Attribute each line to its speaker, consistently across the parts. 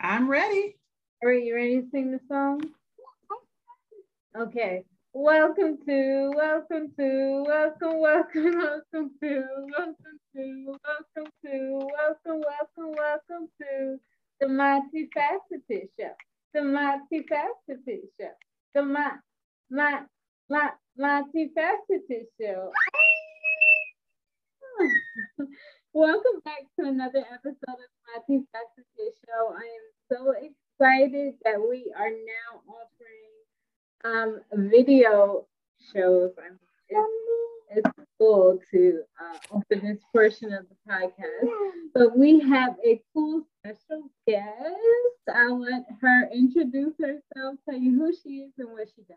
Speaker 1: I'm ready.
Speaker 2: Are you ready to sing the song? Okay. Welcome to, welcome to, welcome, welcome, welcome to, welcome to, welcome to, welcome, welcome, welcome to the multifaceted show. The multifaceted show. The my, my, my, multifaceted show. Welcome back to another episode of Multifaceted Show. I am so excited that we are now offering um, video shows. I mean, it's, it's cool to uh, open this portion of the podcast. But we have a cool special guest. I want her introduce herself, tell you who she is and what she does.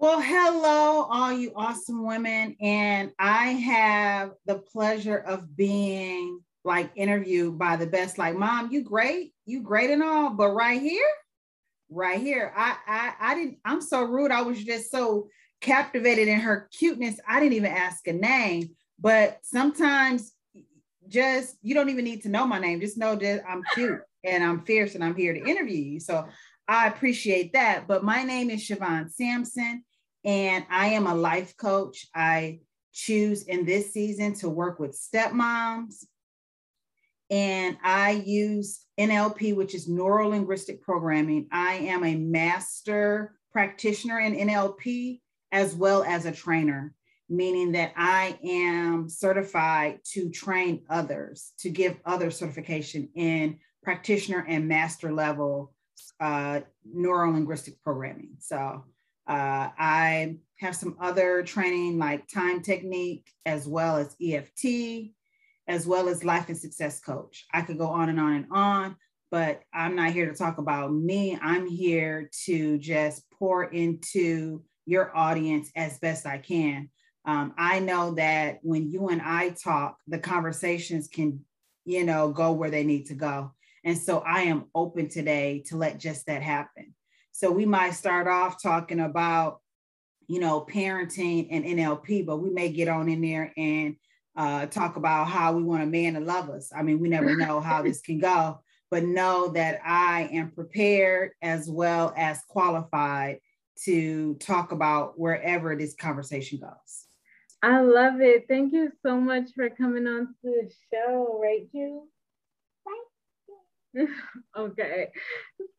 Speaker 1: Well, hello, all you awesome women. And I have the pleasure of being like interviewed by the best. Like, mom, you great, you great and all, but right here, right here, I I I didn't, I'm so rude. I was just so captivated in her cuteness. I didn't even ask a name. But sometimes just you don't even need to know my name. Just know that I'm cute and I'm fierce and I'm here to interview you. So I appreciate that. But my name is ChaVonne Sampson and I am a life coach. I choose in this season to work with stepmoms. And I use NLP, which is neuro linguistic programming. I am a master practitioner in NLP as well as a trainer, meaning that I am certified to train others, to give other certification in practitioner and master level uh, neuro linguistic programming. So uh, I have some other training like time technique, as well as EFT, as well as life and success coach. I could go on and on and on, but I'm not here to talk about me. I'm here to just pour into your audience as best I can. Um, I know that when you and I talk, the conversations can, you know, go where they need to go. And so I am open today to let just that happen. So we might start off talking about, you know, parenting and NLP, but we may get on in there and uh, talk about how we want a man to love us. I mean, we never know how this can go, but know that I am prepared as well as qualified to talk about wherever this conversation goes.
Speaker 2: I love it. Thank you so much for coming on to the show, Rachel. okay.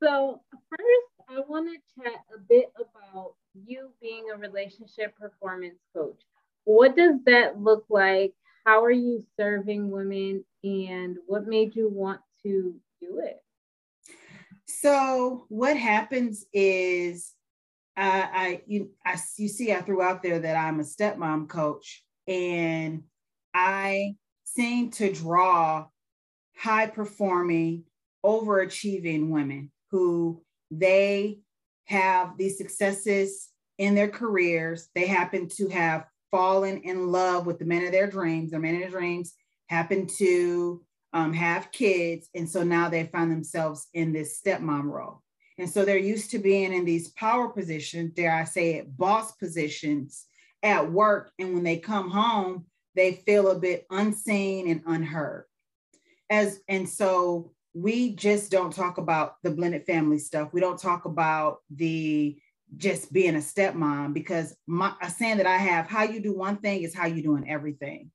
Speaker 2: So first I want to chat a bit about you being a relationship performance coach. What does that look like? How are you serving women and what made you want to do it?
Speaker 1: So what happens is I, I you I you see I threw out there that I'm a stepmom coach and I seem to draw high performing overachieving women who they have these successes in their careers. They happen to have fallen in love with the men of their dreams. Their men of their dreams happen to um, have kids. And so now they find themselves in this stepmom role. And so they're used to being in these power positions, dare I say it, boss positions at work. And when they come home, they feel a bit unseen and unheard. As and so we just don't talk about the blended family stuff. We don't talk about the just being a stepmom because my a saying that I have, how you do one thing is how you doing everything.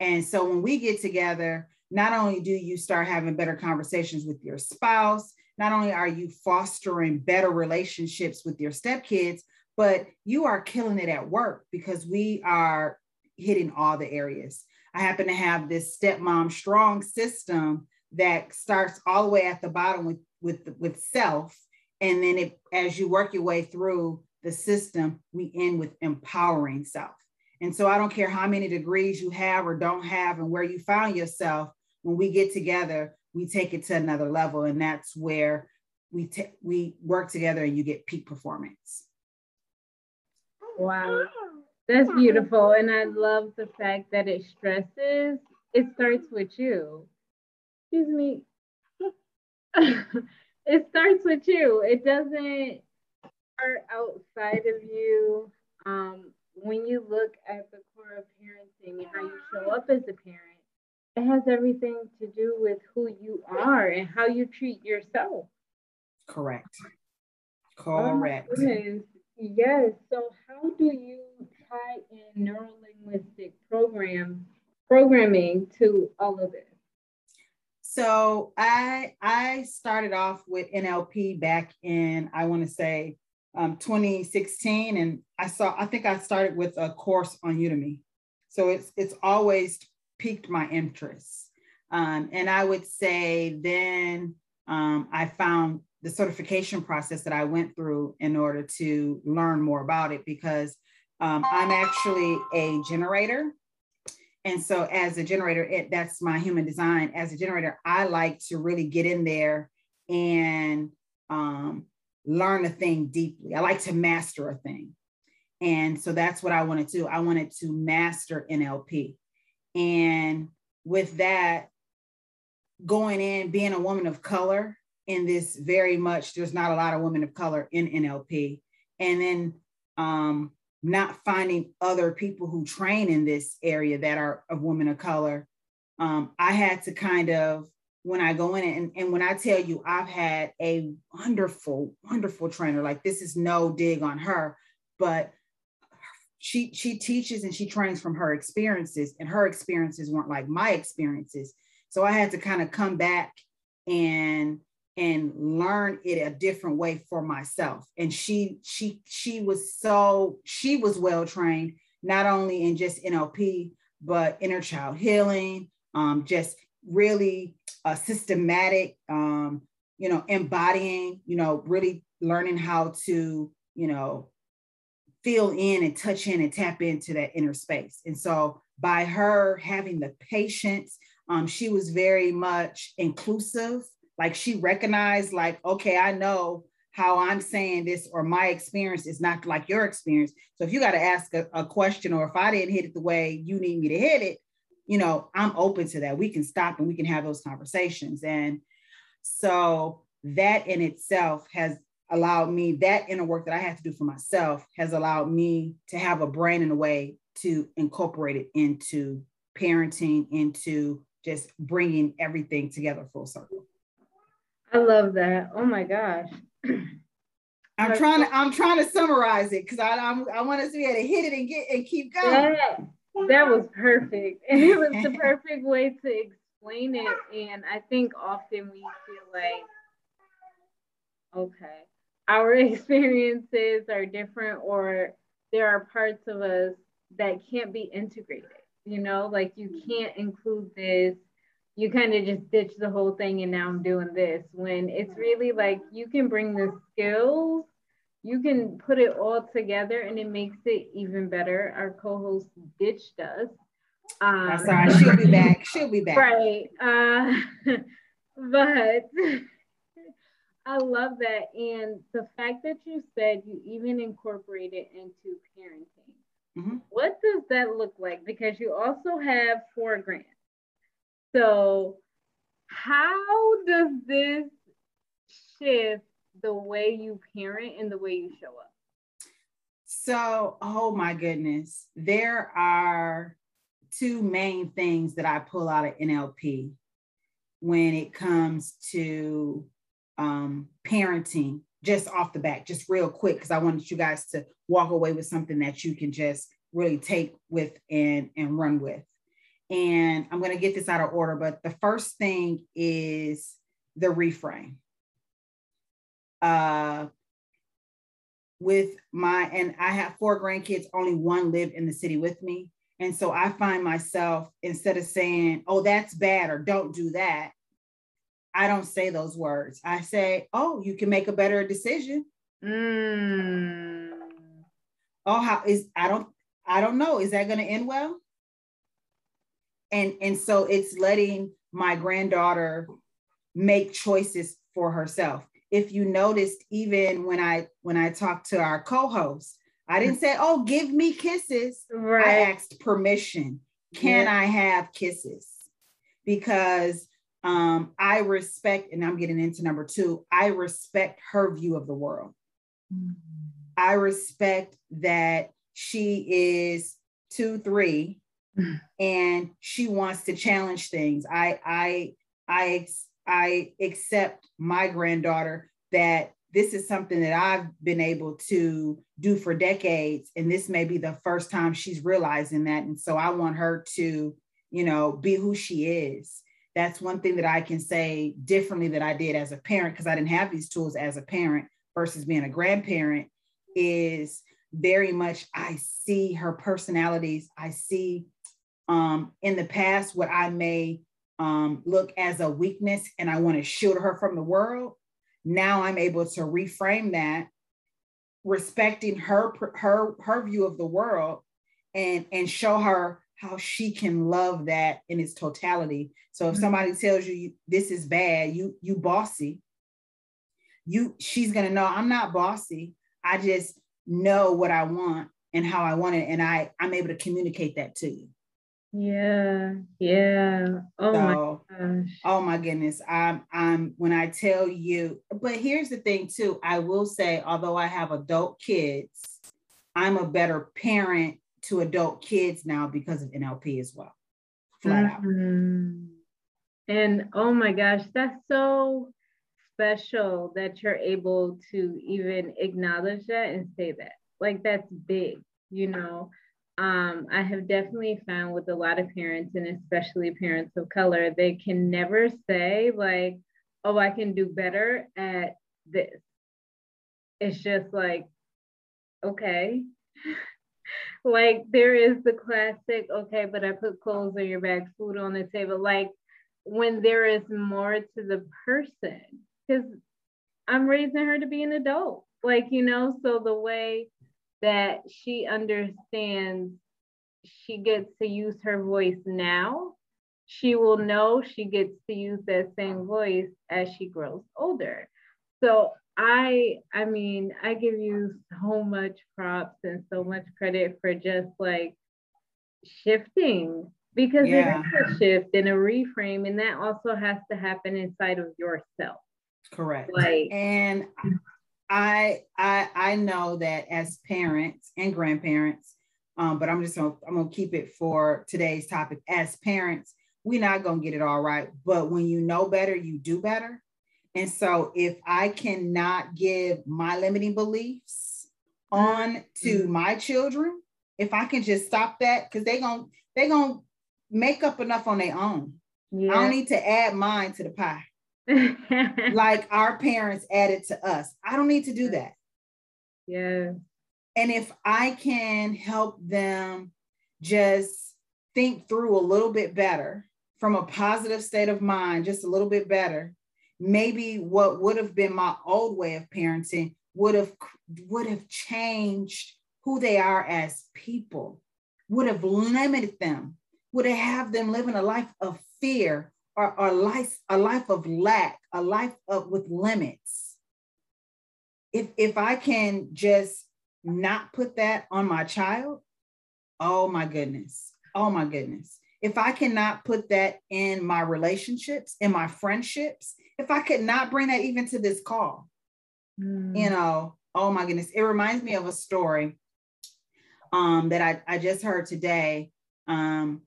Speaker 1: And so when we get together, not only do you start having better conversations with your spouse, not only are you fostering better relationships with your stepkids, but you are killing it at work because we are hitting all the areas. I happen to have this stepmom strong system that starts all the way at the bottom with with with self. And then it, as you work your way through the system we end with empowering self. And so i don't care how many degrees you have or don't have and where you found yourself when we get together we take it to another level. And that's where we t- we work together and you get peak performance.
Speaker 2: Wow. That's beautiful. And i love the fact that it stresses it starts with you excuse me. it starts with you. It doesn't start outside of you. Um, when you look at the core of parenting and how you show up as a parent, it has everything to do with who you are and how you treat yourself.
Speaker 1: Correct. Correct. Oh
Speaker 2: yes. So how do you tie in neurolinguistic program programming to all of this?
Speaker 1: So I I started off with NLP back in I want to say um, 2016, and I saw I think I started with a course on Udemy. So it's it's always piqued my interest, um, and I would say then um, I found the certification process that I went through in order to learn more about it because um, I'm actually a generator. And so, as a generator, it, that's my human design. As a generator, I like to really get in there and um, learn a thing deeply. I like to master a thing. And so that's what I wanted to do. I wanted to master NLP. And with that, going in, being a woman of color in this very much, there's not a lot of women of color in NLP. And then um, not finding other people who train in this area that are of women of color, um, I had to kind of when I go in and, and when I tell you I've had a wonderful, wonderful trainer, like this is no dig on her, but she she teaches and she trains from her experiences, and her experiences weren't like my experiences. So I had to kind of come back and and learn it a different way for myself. And she she she was so she was well trained not only in just nlp but inner child healing um, just really uh, systematic um, you know embodying you know really learning how to you know feel in and touch in and tap into that inner space. And so by her having the patience um, she was very much inclusive like she recognized like okay i know how i'm saying this or my experience is not like your experience. So if you got to ask a, a, question or if i didn't hit it the way you need me to hit it you know i'm open to that. We can stop and we can have those conversations. And so that in itself has allowed me that inner work that i have to do for myself has allowed me to have a brain in a way to incorporate it into parenting into just bringing everything together full circle
Speaker 2: I love that. Oh my gosh.
Speaker 1: I'm trying to I'm trying to summarize it because I I'm, i want us to be able to hit it and get and keep going.
Speaker 2: Yeah, that was perfect. And it was the perfect way to explain it. And I think often we feel like, okay, our experiences are different or there are parts of us that can't be integrated. You know, like you can't include this you kind of just ditch the whole thing and now I'm doing this when it's really like you can bring the skills, you can put it all together and it makes it even better. Our co-host ditched us.
Speaker 1: Um, That's all right. She'll be back. She'll be back.
Speaker 2: Right. Uh, but I love that. And the fact that you said you even incorporate it into parenting. Mm-hmm. What does that look like? Because you also have four grants. So, how does this shift the way you parent and the way you show up?
Speaker 1: So, oh my goodness, there are two main things that I pull out of NLP when it comes to um, parenting, just off the bat, just real quick, because I wanted you guys to walk away with something that you can just really take with and, and run with and I'm going to get this out of order, but the first thing is the reframe. Uh, with my, and I have four grandkids, only one lived in the city with me. And so I find myself, instead of saying, oh, that's bad or don't do that, I don't say those words. I say, oh, you can make a better decision. Mm. Oh, how is, I don't, I don't know. Is that going to end well? And and so it's letting my granddaughter make choices for herself if you noticed even when i when i talked to our co-host i didn't say oh give me kisses right. i asked permission can yeah. i have kisses because um, i respect and i'm getting into number two i respect her view of the world mm-hmm. i respect that she is two three Mm. and she wants to challenge things. I I I I accept my granddaughter that this is something that I've been able to do for decades and this may be the first time she's realizing that and so I want her to, you know, be who she is. That's one thing that I can say differently that I did as a parent because I didn't have these tools as a parent versus being a grandparent is very much I see her personalities. I see um, in the past what I may um, look as a weakness and I want to shield her from the world. Now I'm able to reframe that, respecting her her her view of the world, and and show her how she can love that in its totality. So if mm-hmm. somebody tells you this is bad, you you bossy, you she's gonna know I'm not bossy. I just know what I want and how I want it, and I I'm able to communicate that to you.
Speaker 2: Yeah, yeah. Oh so, my gosh.
Speaker 1: Oh my goodness. I'm I'm when I tell you, but here's the thing too. I will say, although I have adult kids, I'm a better parent to adult kids now because of NLP as well. Flat mm-hmm.
Speaker 2: out. And oh my gosh, that's so special that you're able to even acknowledge that and say that. Like that's big, you know. Um, I have definitely found with a lot of parents, and especially parents of color, they can never say, like, oh, I can do better at this. It's just like, okay. like, there is the classic, okay, but I put clothes on your back, food on the table. Like, when there is more to the person, because I'm raising her to be an adult. Like, you know, so the way that she understands she gets to use her voice now, she will know she gets to use that same voice as she grows older. So I I mean, I give you so much props and so much credit for just like shifting because yeah. it is a shift and a reframe and that also has to happen inside of yourself
Speaker 1: correct like and i i i know that as parents and grandparents um, but i'm just gonna i'm gonna keep it for today's topic as parents we're not gonna get it all right but when you know better you do better and so if i cannot give my limiting beliefs on to mm-hmm. my children if i can just stop that because they gonna they gonna make up enough on their own yeah. i don't need to add mine to the pie like our parents added to us. I don't need to do that.
Speaker 2: Yeah.
Speaker 1: And if I can help them just think through a little bit better from a positive state of mind, just a little bit better, maybe what would have been my old way of parenting would have would have changed who they are as people, would have limited them, would have have them living a life of fear or, a life, a life of lack, a life of with limits. If if I can just not put that on my child, oh my goodness. Oh my goodness. If I cannot put that in my relationships, in my friendships, if I could not bring that even to this call, mm. you know, oh my goodness. It reminds me of a story um, that I, I just heard today. Um,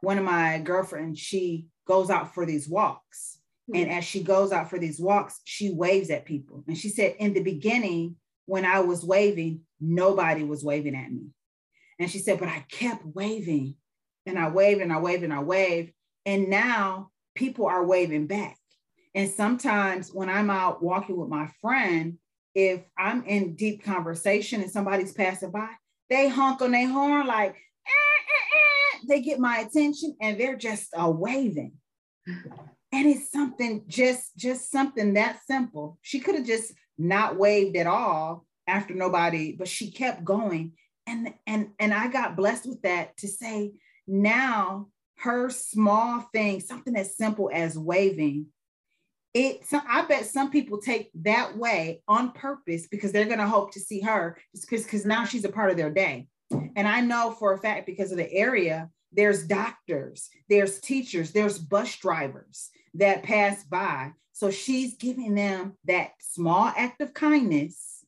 Speaker 1: one of my girlfriends, she goes out for these walks. Mm-hmm. And as she goes out for these walks, she waves at people. And she said, in the beginning, when I was waving, nobody was waving at me. And she said, but I kept waving and I waved and I waved and I waved. And now people are waving back. And sometimes when I'm out walking with my friend, if I'm in deep conversation and somebody's passing by, they honk on their horn like, eh, eh, eh, they get my attention and they're just waving. And it's something just just something that simple. She could have just not waved at all after nobody, but she kept going. And and and I got blessed with that to say now her small thing, something as simple as waving, it so I bet some people take that way on purpose because they're going to hope to see her because now she's a part of their day. And I know for a fact because of the area, there's doctors, there's teachers, there's bus drivers that pass by. So she's giving them that small act of kindness.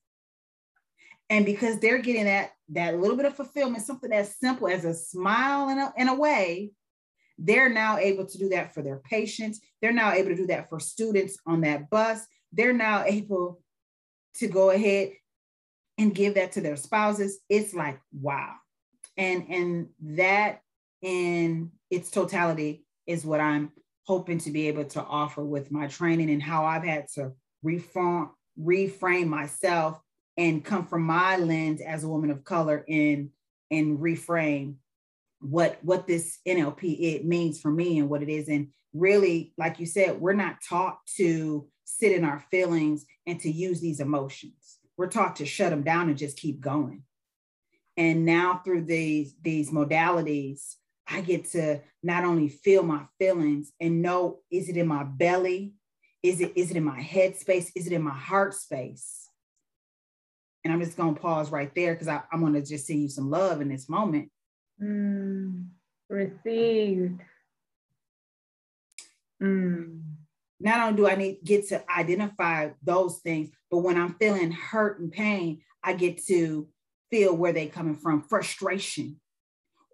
Speaker 1: And because they're getting that that little bit of fulfillment, something as simple as a smile and a, and a way, they're now able to do that for their patients. They're now able to do that for students on that bus. They're now able to go ahead and give that to their spouses. It's like, wow. And, and that in its totality is what I'm hoping to be able to offer with my training and how I've had to reform, reframe myself and come from my lens as a woman of color and and reframe what what this NLP it means for me and what it is and really like you said we're not taught to sit in our feelings and to use these emotions we're taught to shut them down and just keep going and now through these these modalities I get to not only feel my feelings and know is it in my belly is it is it in my head space is it in my heart space and I'm just to pause right there because I'm going to just send you some love in this moment.
Speaker 2: Mm, received.
Speaker 1: Mm. Not only do I need get to identify those things, but when I'm feeling hurt and pain, I get to feel where they coming from. Frustration.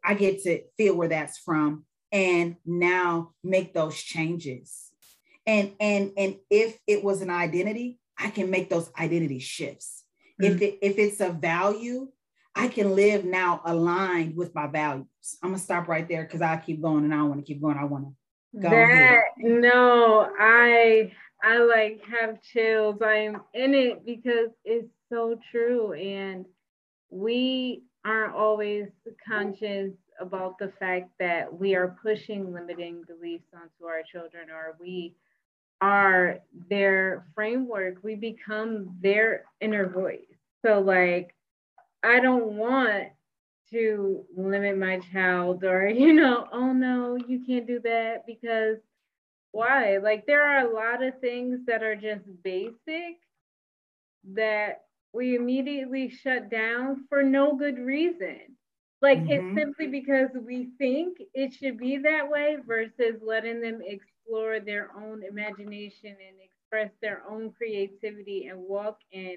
Speaker 1: I get to feel where that's from and now make those changes. And and and if it was an identity, I can make those identity shifts Mm-hmm. If it, if it's a value, I can live now aligned with my values. I'm gonna stop right there because I keep going and I want to keep going. I want to
Speaker 2: go. That ahead. no, I I like have chills. I'm in it because it's so true, and we aren't always conscious about the fact that we are pushing limiting beliefs onto our children, or we are their framework, we become their inner voice. So, like, I don't want to limit my child or, you know, oh no, you can't do that because why? Like, there are a lot of things that are just basic that we immediately shut down for no good reason. Like, mm-hmm. it's simply because we think it should be that way versus letting them explore their own imagination and express their own creativity and walk in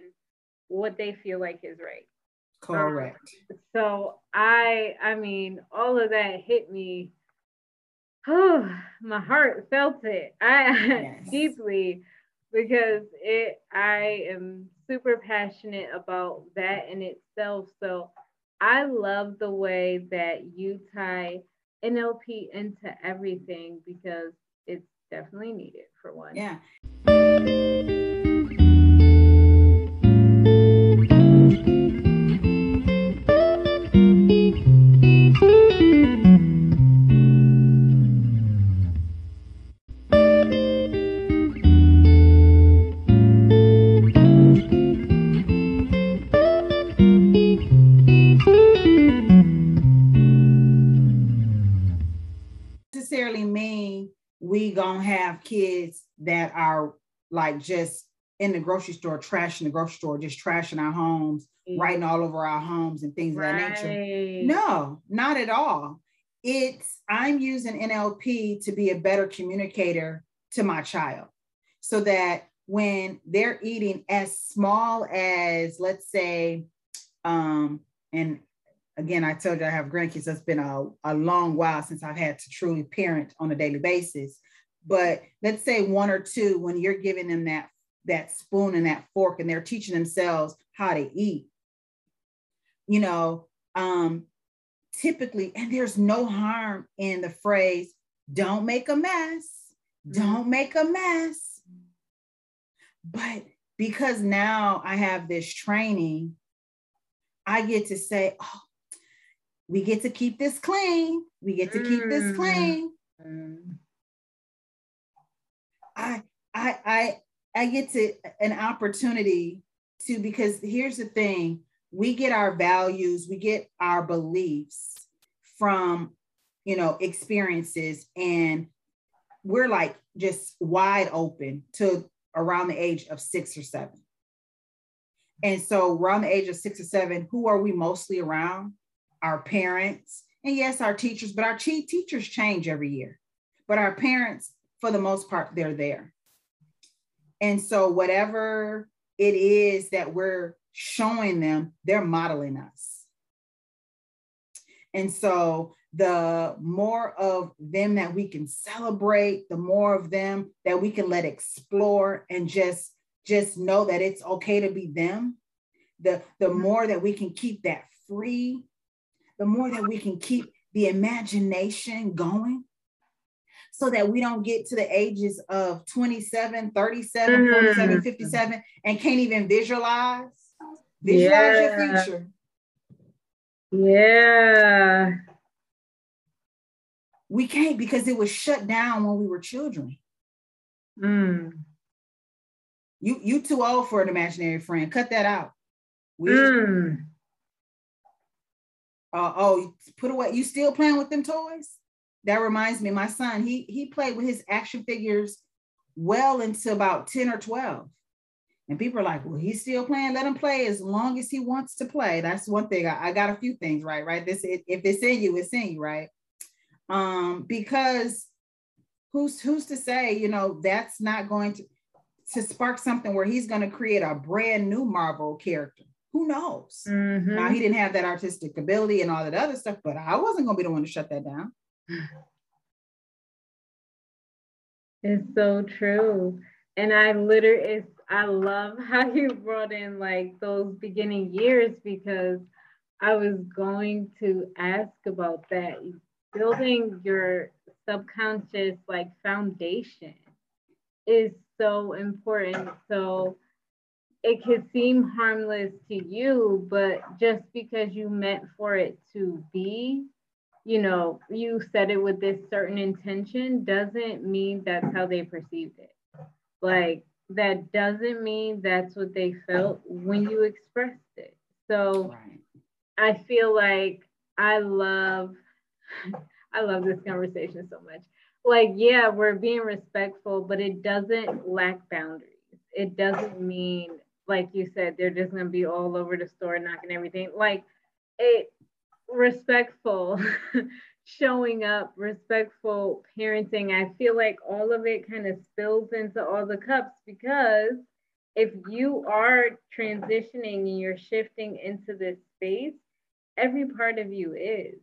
Speaker 2: what they feel like is right.
Speaker 1: Correct.
Speaker 2: Um, so I I mean all of that hit me. Oh, my heart felt it. I yes. deeply because it I am super passionate about that in itself. So I love the way that you tie NLP into everything because it's definitely needed for one.
Speaker 1: Yeah. That are like just in the grocery store, trashing the grocery store, just trashing our homes, mm. writing all over our homes and things right. of that nature. No, not at all. It's I'm using NLP to be a better communicator to my child so that when they're eating as small as let's say um and again i told you i have grandkids it's been a, a long while since i've had to truly parent on a daily basis but let's say one or two when you're giving them that that spoon and that fork and they're teaching themselves how to eat you know um typically and there's no harm in the phrase don't make a mess mm-hmm. don't make a mess but because now i have this training i get to say oh we get to keep this clean we get to keep this mm-hmm. clean mm-hmm. I I I I get to an opportunity to because here's the thing. We get our values we get our beliefs from you know experiences and we're like just wide open to around the age of six or seven. And so around the age of six or seven who are we mostly around? Our parents. And yes our teachers but our teachers change every year. But our parents for the most part, they're there. And so, whatever it is that we're showing them, they're modeling us. And so the more of them that we can celebrate, the more of them that we can let explore and just just know that it's okay to be them, the the mm-hmm. more that we can keep that free, the more that we can keep the imagination going so that we don't get to the ages of 27, 37, 47, mm. 57 and can't even visualize. Visualize yeah. your future.
Speaker 2: Yeah.
Speaker 1: We can't because it was shut down when we were children.
Speaker 2: Mm.
Speaker 1: You you too old for an imaginary friend. Cut that out.
Speaker 2: We, mm.
Speaker 1: uh, oh, put away. You still playing with them toys? That reminds me, my son, he he played with his action figures well into about 10 or 12. And people are like, well, he's still playing. Let him play as long as he wants to play. That's one thing. I, I got a few things right, right? This if it's in you, it's in you, right? Um, because who's who's to say, you know, that's not going to to spark something where he's going to create a brand new Marvel character. Who knows?
Speaker 2: Mm-hmm.
Speaker 1: Now he didn't have that artistic ability and all that other stuff, but I wasn't going to be the one to shut that down.
Speaker 2: It's so true. And I literally, I love how you brought in like those beginning years because I was going to ask about that. Building your subconscious like foundation is so important. So it could seem harmless to you, but just because you meant for it to be, you know, you said it with this certain intention doesn't mean that's how they perceived it. Like that doesn't mean that's what they felt when you expressed it. So right. I feel like I love I love this conversation so much like yeah we're being respectful but it doesn't lack boundaries it doesn't mean like you said they're just to be all over the store knocking everything like it respectful showing up respectful parenting i feel like all of it kind of spills into all the cups because if you are transitioning and you're shifting into this space every part of you is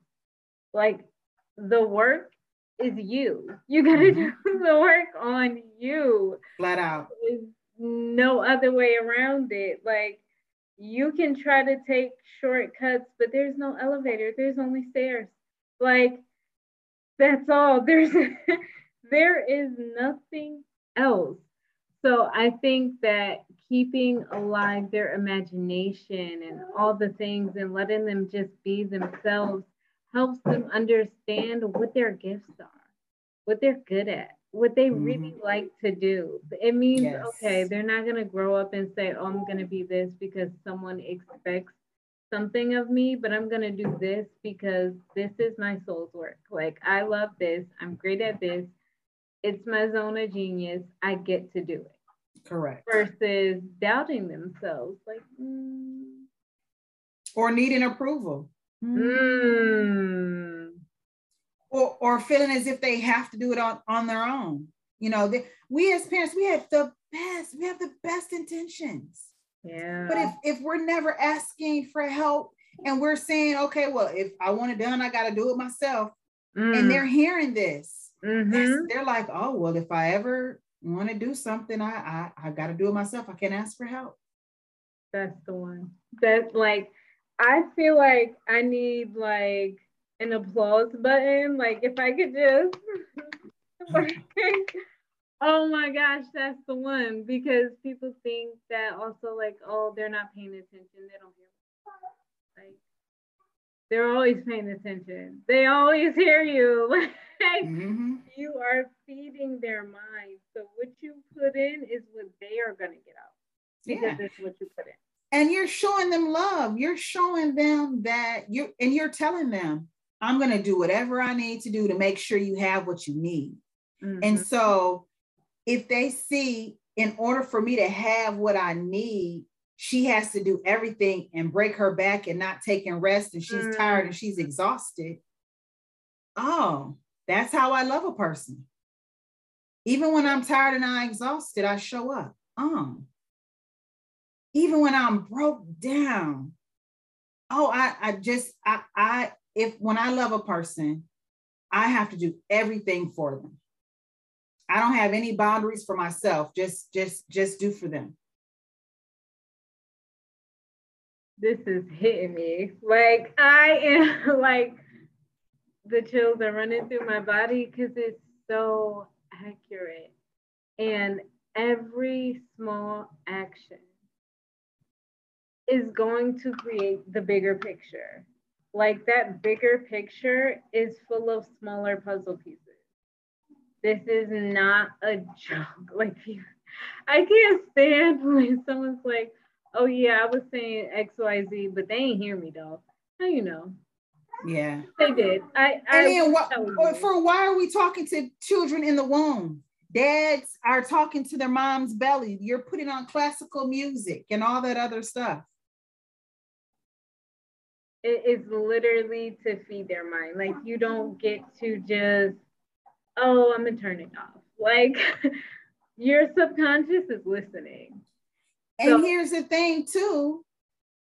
Speaker 2: like the work is you. You got to mm-hmm. do the work on you.
Speaker 1: Flat out.
Speaker 2: There's no other way around it. Like you can try to take shortcuts, but there's no elevator. There's only stairs. Like that's all. There's there is nothing else. So I think that keeping alive their imagination and all the things and letting them just be themselves helps them understand what their gifts are, what they're good at, what they mm-hmm. really like to do. It means, yes. okay, they're not going to grow up and say, oh, I'm going to be this because someone expects something of me, but I'm going to do this because this is my soul's work. Like, I love this. I'm great at this. It's my zone of genius. I get to do it.
Speaker 1: Correct.
Speaker 2: Versus doubting themselves, like, mm.
Speaker 1: or needing approval.
Speaker 2: Mm.
Speaker 1: Or, or feeling as if they have to do it on, on their own. You know, they, we as parents, we have the best, we have the best intentions.
Speaker 2: Yeah.
Speaker 1: But if, if we're never asking for help and we're saying, okay, well, if I want it done, I got to do it myself. Mm. And they're hearing this.
Speaker 2: Mm-hmm.
Speaker 1: They're like, oh, well, if I ever want to do something, I, I, I got to do it myself. I can't ask for help.
Speaker 2: That's the one. That like, I feel like I need like an applause button. Like if I could just oh my gosh, that's the one. Because people think that also like, oh, they're not paying attention. They don't hear like they're always paying attention. They always hear you. like mm-hmm. you are feeding their mind. So what you put in is what they are gonna get out. Because yeah. it's what you put in
Speaker 1: and you're showing them love you're showing them that you and you're telling them i'm going to do whatever i need to do to make sure you have what you need mm-hmm. and so if they see in order for me to have what i need she has to do everything and break her back and not taking rest and she's mm-hmm. tired and she's exhausted oh that's how i love a person even when i'm tired and i'm exhausted i show up oh even when I'm broke down. Oh, I, I just, I, I, if when I love a person, I have to do everything for them. I don't have any boundaries for myself. Just, just, just do for them.
Speaker 2: This is hitting me. Like I am like the chills are running through my body because it's so accurate. And every small action is going to create the bigger picture. Like that bigger picture is full of smaller puzzle pieces. This is not a joke. Like I can't stand when someone's like, oh yeah, I was saying XYZ, but they ain't hear me though. How you know?
Speaker 1: Yeah.
Speaker 2: They did. I, I
Speaker 1: and then what, for why are we talking to children in the womb? Dads are talking to their mom's belly. You're putting on classical music and all that other stuff.
Speaker 2: It is literally to feed their mind. Like you don't get to just, oh, I'm gonna turn it off. Like your subconscious is listening.
Speaker 1: And so, here's the thing too.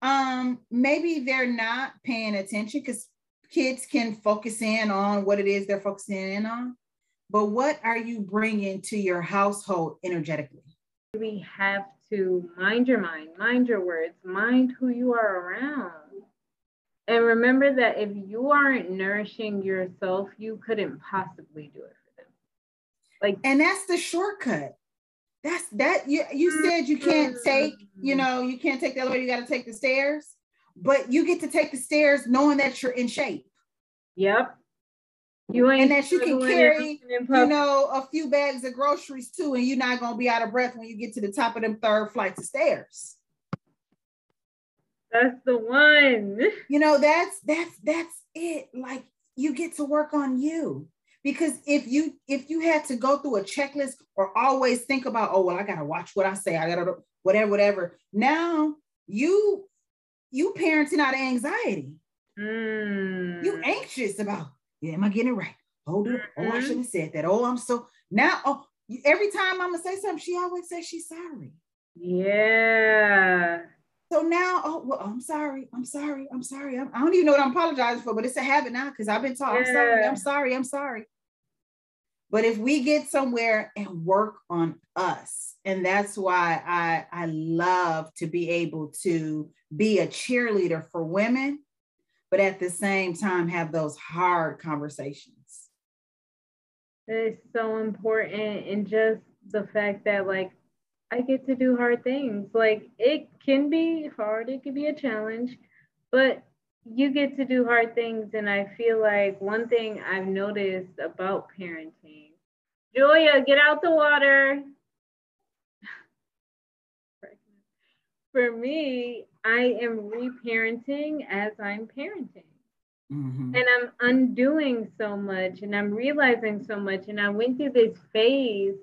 Speaker 1: Um, maybe they're not paying attention because kids can focus in on what it is they're focusing in on, but what are you bringing to your household energetically?
Speaker 2: We have to mind your mind, mind your words, mind who you are around. And remember that if you aren't nourishing yourself, you couldn't possibly do it for them.
Speaker 1: Like and that's the shortcut. That's that you you mm-hmm. said you can't take, you know, you can't take the elevator, you got to take the stairs but you get to take the stairs knowing that you're in shape.
Speaker 2: Yep.
Speaker 1: You ain't and that you can carry, you know, a few bags of groceries too, and you're not gonna be out of breath when you get to the top of them third flights of stairs.
Speaker 2: That's the one.
Speaker 1: You know, that's that's that's it. Like you get to work on you. Because if you if you had to go through a checklist or always think about, oh well, I gotta watch what I say, I gotta whatever, whatever. Now you you parenting out of anxiety. Mm. You anxious about, yeah, am I getting it right? Oh, mm-hmm. oh, I mm-hmm. shouldn't have said that. Oh, I'm so now. Oh, every time I'm gonna say something, she always says she's sorry.
Speaker 2: Yeah.
Speaker 1: So now, oh well, I'm sorry. I'm sorry. I'm sorry. I'm, I do not even know what I'm apologizing for, but it's a habit now because I've been taught. Yeah. I'm sorry. I'm sorry. I'm sorry. But if we get somewhere and work on us, and that's why I I love to be able to be a cheerleader for women, but at the same time have those hard conversations.
Speaker 2: It's so important. And just the fact that, like, I get to do hard things. Like, it can be hard, it can be a challenge, but you get to do hard things. And I feel like one thing I've noticed about parenting Julia, get out the water. For me, I am reparenting as I'm parenting. Mm-hmm. And I'm undoing so much and I'm realizing so much. And I went through this phase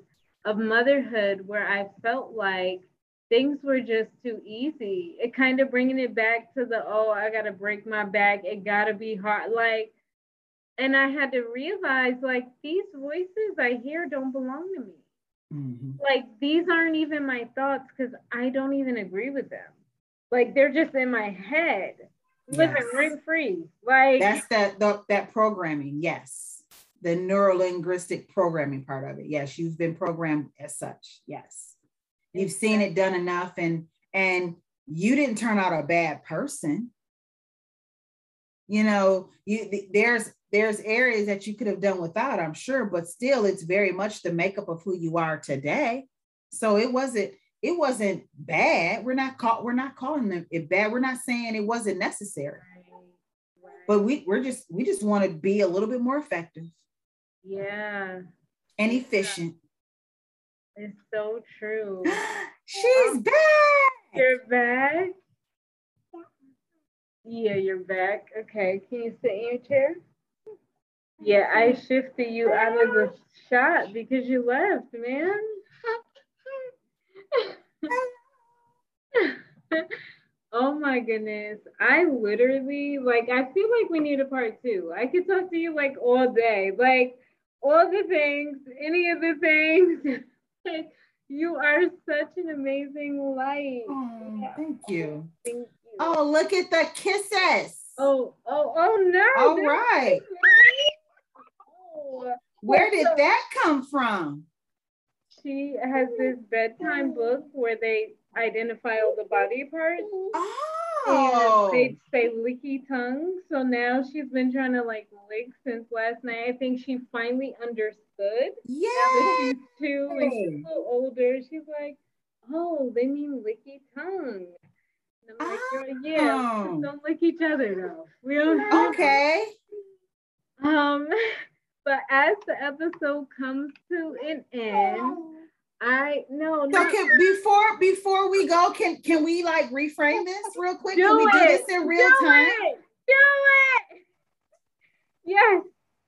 Speaker 2: of motherhood where I felt like things were just too easy. It kind of bringing it back to the, oh, I got to break my back. It got to be hard. Like, and I had to realize like these voices I hear don't belong to me. Mm-hmm. Like these aren't even my thoughts because I don't even agree with them. Like they're just in my head, living yes. rent free. Like
Speaker 1: that's that the, that programming. Yes, the neurolinguistic programming part of it. Yes, you've been programmed as such. Yes, you've seen it done enough, and and you didn't turn out a bad person. You know, you there's there's areas that you could have done without, I'm sure, but still it's very much the makeup of who you are today. So it wasn't it wasn't bad. We're not call, we're not calling them it bad. We're not saying it wasn't necessary. But we we're just we just want to be a little bit more effective.
Speaker 2: Yeah.
Speaker 1: And efficient.
Speaker 2: It's so true.
Speaker 1: She's back.
Speaker 2: You're back. Yeah, you're back. Okay. Can you sit in your chair? Yeah, I shifted you out of the shot because you left, man. oh my goodness. I literally like I feel like we need a part two. I could talk to you like all day. Like all the things, any of the things. You are such an amazing light.
Speaker 1: Oh, yeah. Thank you.
Speaker 2: Thank you.
Speaker 1: Oh, look at the kisses.
Speaker 2: Oh, oh, oh no.
Speaker 1: All right.
Speaker 2: Oh.
Speaker 1: Where did that come from?
Speaker 2: She has this bedtime book where they identify all the body parts.
Speaker 1: Oh.
Speaker 2: And they say licky tongue. So now she's been trying to like lick since last night. I think she finally understood.
Speaker 1: Yeah.
Speaker 2: She's two and she's a little older, she's like, oh, they mean licky tongue. And I'm like, "Girl, yeah,
Speaker 1: Oh.
Speaker 2: don't lick each other though. We don't
Speaker 1: Okay.
Speaker 2: Um, but as the episode comes to an end, I no,
Speaker 1: So
Speaker 2: not
Speaker 1: can, before before we go, can can we like reframe this real quick?
Speaker 2: Do
Speaker 1: can we do
Speaker 2: it.
Speaker 1: this in real
Speaker 2: do
Speaker 1: time?
Speaker 2: It. Do it. Yes.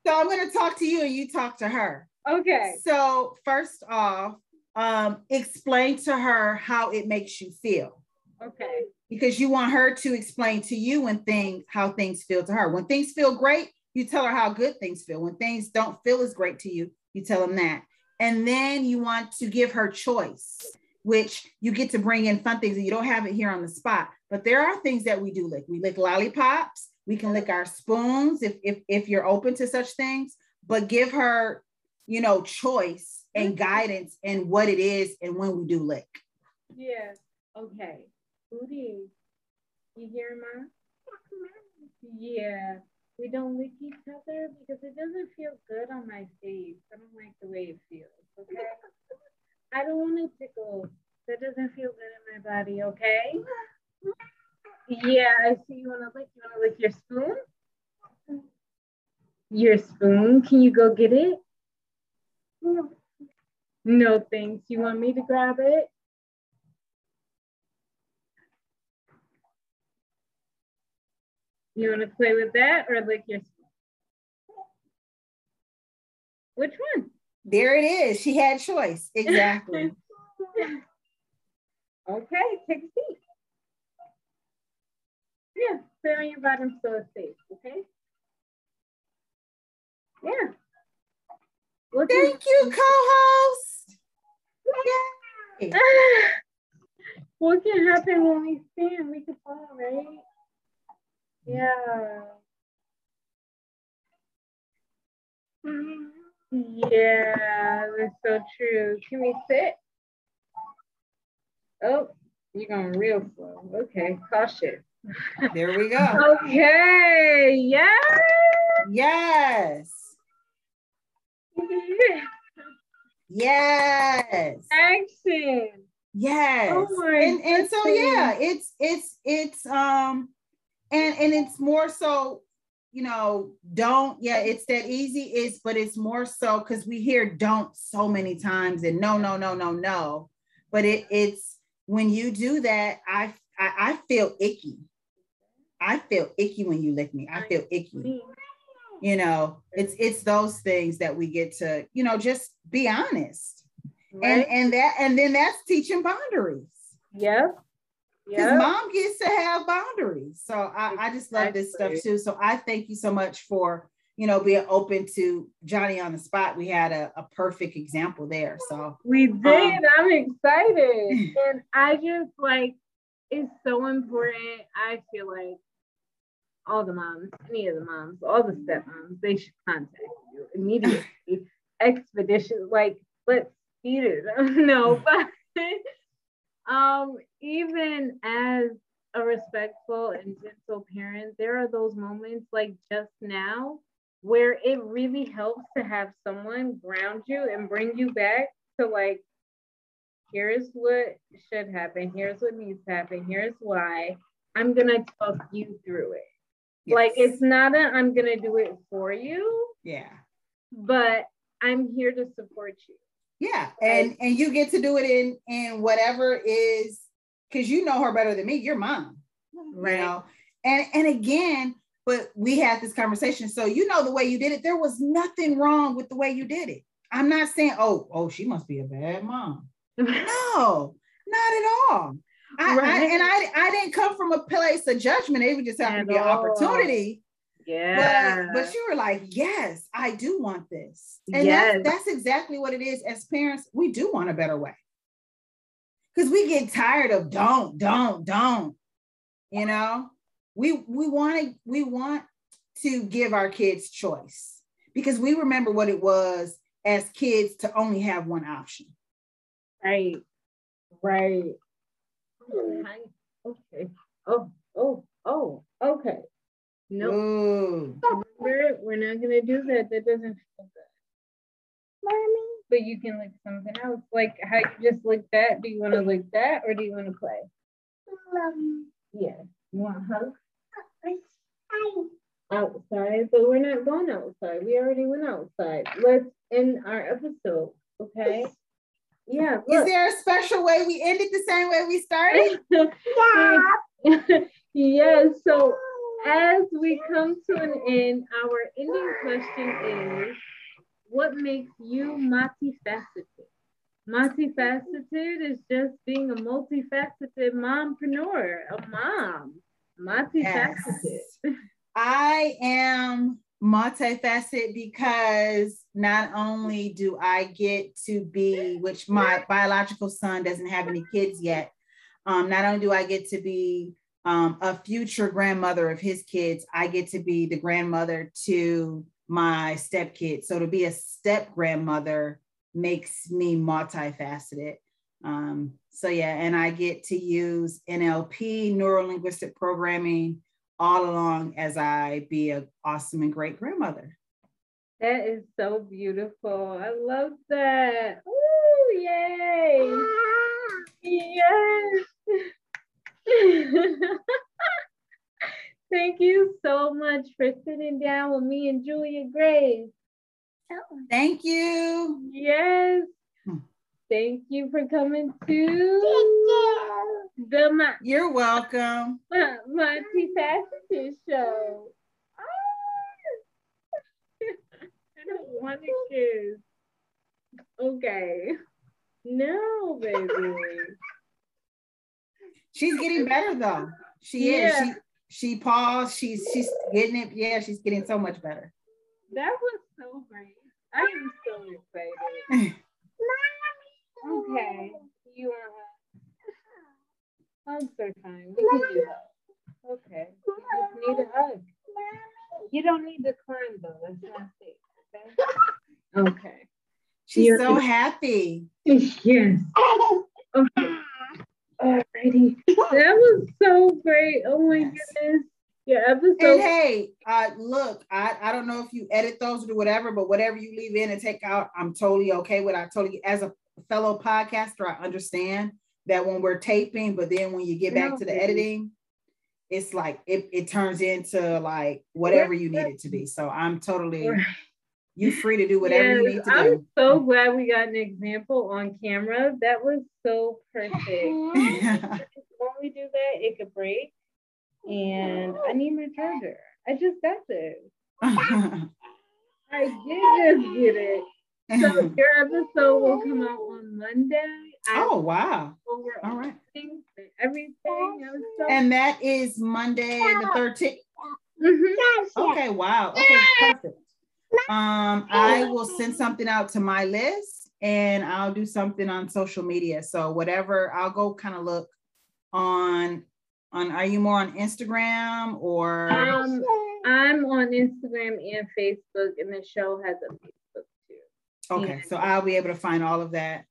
Speaker 1: So I'm gonna talk to you and you talk to her.
Speaker 2: Okay.
Speaker 1: So first off, um, explain to her how it makes you feel.
Speaker 2: Okay.
Speaker 1: Because you want her to explain to you when things how things feel to her. When things feel great, you tell her how good things feel. When things don't feel as great to you, you tell them that. And then you want to give her choice, which you get to bring in fun things and you don't have it here on the spot. But there are things that we do lick. We lick lollipops, we can lick our spoons if if if you're open to such things, but give her, you know, choice and mm-hmm. guidance in what it is and when we do lick.
Speaker 2: Yes. Okay. Booty. You hear ma? Yeah. We don't lick each other because it doesn't feel good on my face. I don't like the way it feels. Okay. I don't want to tickle. That doesn't feel good in my body. Okay. Yeah, I see you want to lick. You want to lick your spoon? Your spoon? Can you go get it? No. No thanks. You want me to grab it? You want to play with that or lick your spoon? Which one?
Speaker 1: There it is. She had choice. Exactly.
Speaker 2: Okay, take a seat. Yeah, sit on your bottom so it's safe, okay? Yeah.
Speaker 1: Thank you, co-host. Yay.
Speaker 2: what can happen when we stand? We could fall, right? Yeah. Yeah, that's so true. Can we sit? Oh, you're going real slow. Okay, cautious.
Speaker 1: There we go.
Speaker 2: Okay, yes.
Speaker 1: Yes. Yes.
Speaker 2: Action.
Speaker 1: Yes.
Speaker 2: Oh my
Speaker 1: and and so yeah, it's it's it's um and and it's more so you know don't yeah it's that easy is but it's more so because we hear don't so many times and no no no no no. But it it's when you do that I I, I feel icky. I feel icky when you lick me. I feel icky. You know it's it's those things that we get to you know just be honest. And
Speaker 2: Right?
Speaker 1: and that and then that's teaching boundaries.
Speaker 2: Yep.
Speaker 1: Because
Speaker 2: Yep.
Speaker 1: mom gets to have boundaries so I, I just love this stuff too so i thank you so much for you know being open to johnny on the spot we had a, a perfect example there so
Speaker 2: We did.
Speaker 1: Um,
Speaker 2: I'm excited. and I just like it's so important. I feel like all the moms, any of the moms, all the stepmoms, they should contact you immediately. Expedition, like let's eat it. no, but um, even as a respectful and gentle parent, there are those moments like just now where it really helps to have someone ground you and bring you back to like here's what should happen here's what needs to happen here's why i'm gonna talk you through it. Like it's not a i'm gonna do it for you
Speaker 1: yeah.
Speaker 2: but i'm here to support you
Speaker 1: yeah and and you get to do it in in whatever is because you know her better than me your mom
Speaker 2: Right.
Speaker 1: you know and and again but we had this conversation so you know the way you did it there was nothing wrong with the way you did it i'm not saying oh oh she must be a bad mom no not at all I, I and I I didn't come from a place of judgment. It would just happen to be an opportunity.
Speaker 2: Yeah
Speaker 1: But but you were like, yes, I do want this. And
Speaker 2: Yes.
Speaker 1: that's that's exactly what it is. As parents, we do want a better way. because we get tired of don't, don't, don't. You know, we we want to we want to give our kids choice because we remember what it was as kids to only have one option.
Speaker 2: Right. Right. Okay. Oh, oh, oh, okay. No. Nope. Remember, we're not gonna do that. That doesn't feel good. Mommy. But you can lick something else. Like how you just lick that. Do you want to lick that or do you want to play? Um, yeah. You want a hug? Outside, but we're not going outside. We already went outside. Let's end our episode, okay? Yeah.
Speaker 1: Look. Is there a special way we ended the same way we started?
Speaker 2: yeah. yes. So as we come to an end, our ending question is what makes you multifaceted? Multifaceted is just being a multifaceted mompreneur, a mom. Multifaceted.
Speaker 1: Yes. I am multifaceted because not only do I get to be, which my biological son doesn't have any kids yet, um, not only do I get to be um, a future grandmother of his kids, I get to be the grandmother to my stepkids. So to be a step grandmother makes me multifaceted. Um, so yeah, and I get to use NLP, neuro linguistic programming, all along as I be an awesome and great grandmother.
Speaker 2: That is so beautiful. I love that. Ooh, yay. Yes. Thank you so much for sitting down with me and Julia Grace.
Speaker 1: Thank you.
Speaker 2: Yes. Hmm. Thank you for coming to the
Speaker 1: Ma- You're welcome.
Speaker 2: My multifaceted show. Oh. I don't want to kiss. Okay. No, baby.
Speaker 1: She's getting better though. She yeah. is. She she paused. She's she's getting it. Yeah, she's getting so much better.
Speaker 2: That was so great. I am so excited. Mommy. Okay. You are hugs are fine. We can do that. Okay. You just need a hug. You don't need to climb though. That's not safe. Okay. Okay.
Speaker 1: She's You're so happy.
Speaker 2: Yes. Okay. Alrighty. That was so great. Oh my yes. goodness. Yeah, episode.
Speaker 1: And hey, uh, look, I, I don't know if you edit those or do whatever, but whatever you leave in and take out, I'm totally okay with. I totally, as a fellow podcaster, I understand that when we're taping, but then when you get back no, to the baby. editing, it's like it, it turns into like whatever you need it to be. So I'm totally you free to do whatever yes, you need to
Speaker 2: I'm
Speaker 1: do.
Speaker 2: I'm so glad we got an example on camera. That was so perfect. when we do that, it could break. And I need my charger. I just got this. I did just get it. So your episode will come out on Monday.
Speaker 1: Oh wow! All right.
Speaker 2: Everything.
Speaker 1: So and that is Monday the 13th. Mm-hmm. Okay. Wow. Okay. Perfect. Um, I will send something out to my list and I'll do something on social media. So whatever, I'll go kind of look on on are you more on Instagram or
Speaker 2: um I'm on Instagram and Facebook and the show has a Facebook too.
Speaker 1: Okay, so I'll be able to find all of that.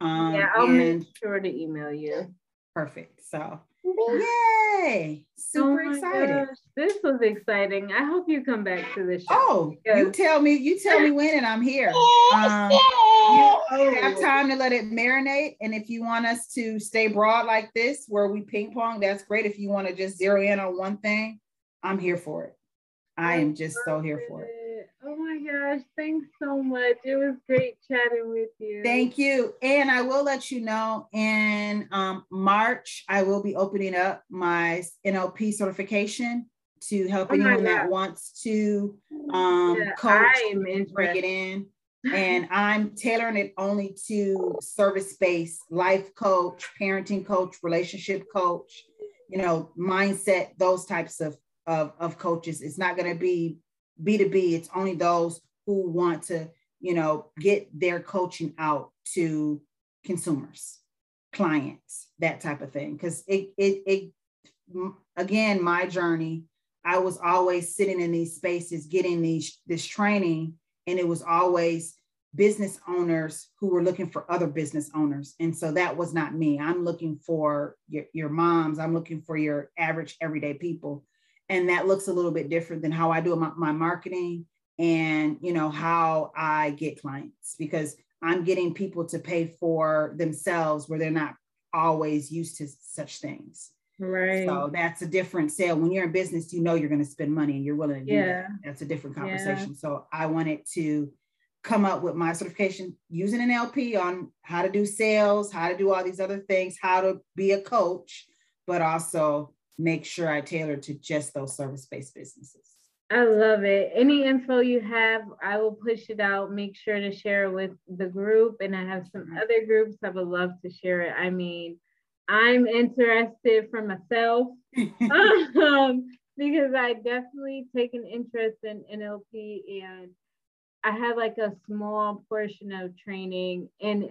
Speaker 2: Um, yeah, I'll make sure to email you.
Speaker 1: Perfect. So Yay! Super oh excited. Gosh,
Speaker 2: this was exciting. I hope you come back to the show.
Speaker 1: Oh, you tell me, you tell me when and I'm here. Um, you have time to let it marinate. And if you want us to stay broad like this, where we ping pong, that's great. If you want to just zero in on one thing, I'm here for it. I am just so here for it.
Speaker 2: Oh my gosh, thanks so much. It was great chatting with you.
Speaker 1: Thank you. And I will let you know in um, March, I will be opening up my NLP certification to help oh anyone that wants to um, yeah, coach, bring it in. and I'm tailoring it only to service based life coach, parenting coach, relationship coach, you know, mindset, those types of, of, of coaches. It's not going to be B2B, it's only those who want to, you know, get their coaching out to consumers. clients, that type of thing. Because it, it, it, again, my journey, I was always sitting in these spaces, getting these this training, and it was always business owners who were looking for other business owners. And so that was not me. I'm looking for your, your moms, I'm looking for your average everyday people. And that looks a little bit different than how I do my, my marketing and you know how I get clients because I'm getting people to pay for themselves where they're not always used to such things.
Speaker 2: Right.
Speaker 1: So that's a different sale. When you're in business, you know you're going to spend money and you're willing to do
Speaker 2: Yeah.
Speaker 1: that. That's a different conversation.
Speaker 2: Yeah.
Speaker 1: So I wanted to come up with my certification using NLP on how to do sales, how to do all these other things, how to be a coach, but also make sure I tailor to just those service-based businesses.
Speaker 2: I love it. Any info you have, I will push it out. Make sure to share it with the group. And I have some
Speaker 1: Mhm.
Speaker 2: other groups I would love to share it. I mean, I'm interested for myself um, because I definitely take an interest in NLP and I have like a small portion of training in,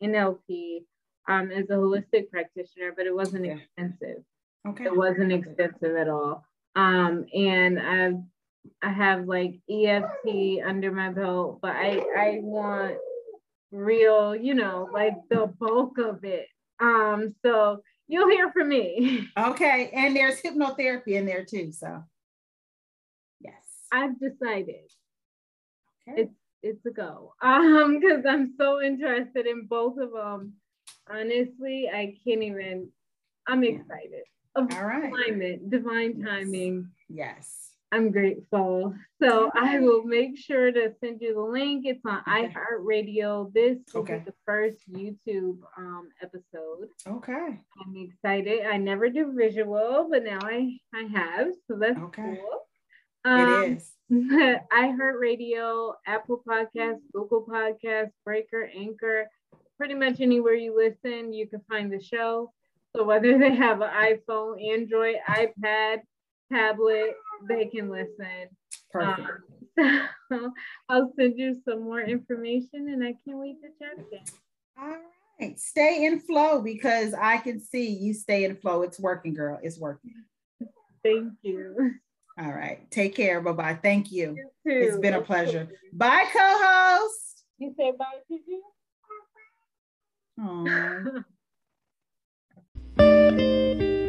Speaker 2: in NLP um, as a holistic practitioner, but it wasn't
Speaker 1: Yeah.
Speaker 2: expensive
Speaker 1: okay.
Speaker 2: it wasn't expensive at all. Um, and I've I have like EFT under my belt, but I I want real, you know, like the bulk of it. Um, so you'll hear from me.
Speaker 1: Okay. And there's hypnotherapy in there too. So yes.
Speaker 2: I've decided
Speaker 1: Okay.
Speaker 2: it's it's a go. Um, because I'm so interested in both of them. Honestly, I can't even. I'm excited. Of
Speaker 1: All right.
Speaker 2: alignment, divine
Speaker 1: Yes.
Speaker 2: timing.
Speaker 1: Yes.
Speaker 2: I'm grateful. So I will make sure to send you the link. It's on
Speaker 1: Okay.
Speaker 2: iHeartRadio. This will
Speaker 1: Okay.
Speaker 2: be the first YouTube um, episode.
Speaker 1: Okay.
Speaker 2: I'm excited. I never do visual, but now I, I have. So that's
Speaker 1: Okay.
Speaker 2: cool.
Speaker 1: It
Speaker 2: Um,
Speaker 1: is.
Speaker 2: iHeartRadio, Apple Podcasts, Google Podcasts, Breaker, Anchor, pretty much anywhere you listen, you can find the show. So whether they have an iPhone, Android, iPad, tablet, they can listen.
Speaker 1: Perfect.
Speaker 2: Um, so I'll send you some more information and I can't wait to chat again.
Speaker 1: All right. Stay in flow because I can see you stay in flow. It's working, girl. It's working.
Speaker 2: Thank you.
Speaker 1: All right. Take care. Bye bye. Thank you.
Speaker 2: You
Speaker 1: It's
Speaker 2: too.
Speaker 1: been a pleasure. Bye, co host.
Speaker 2: You say bye to you?
Speaker 1: thank you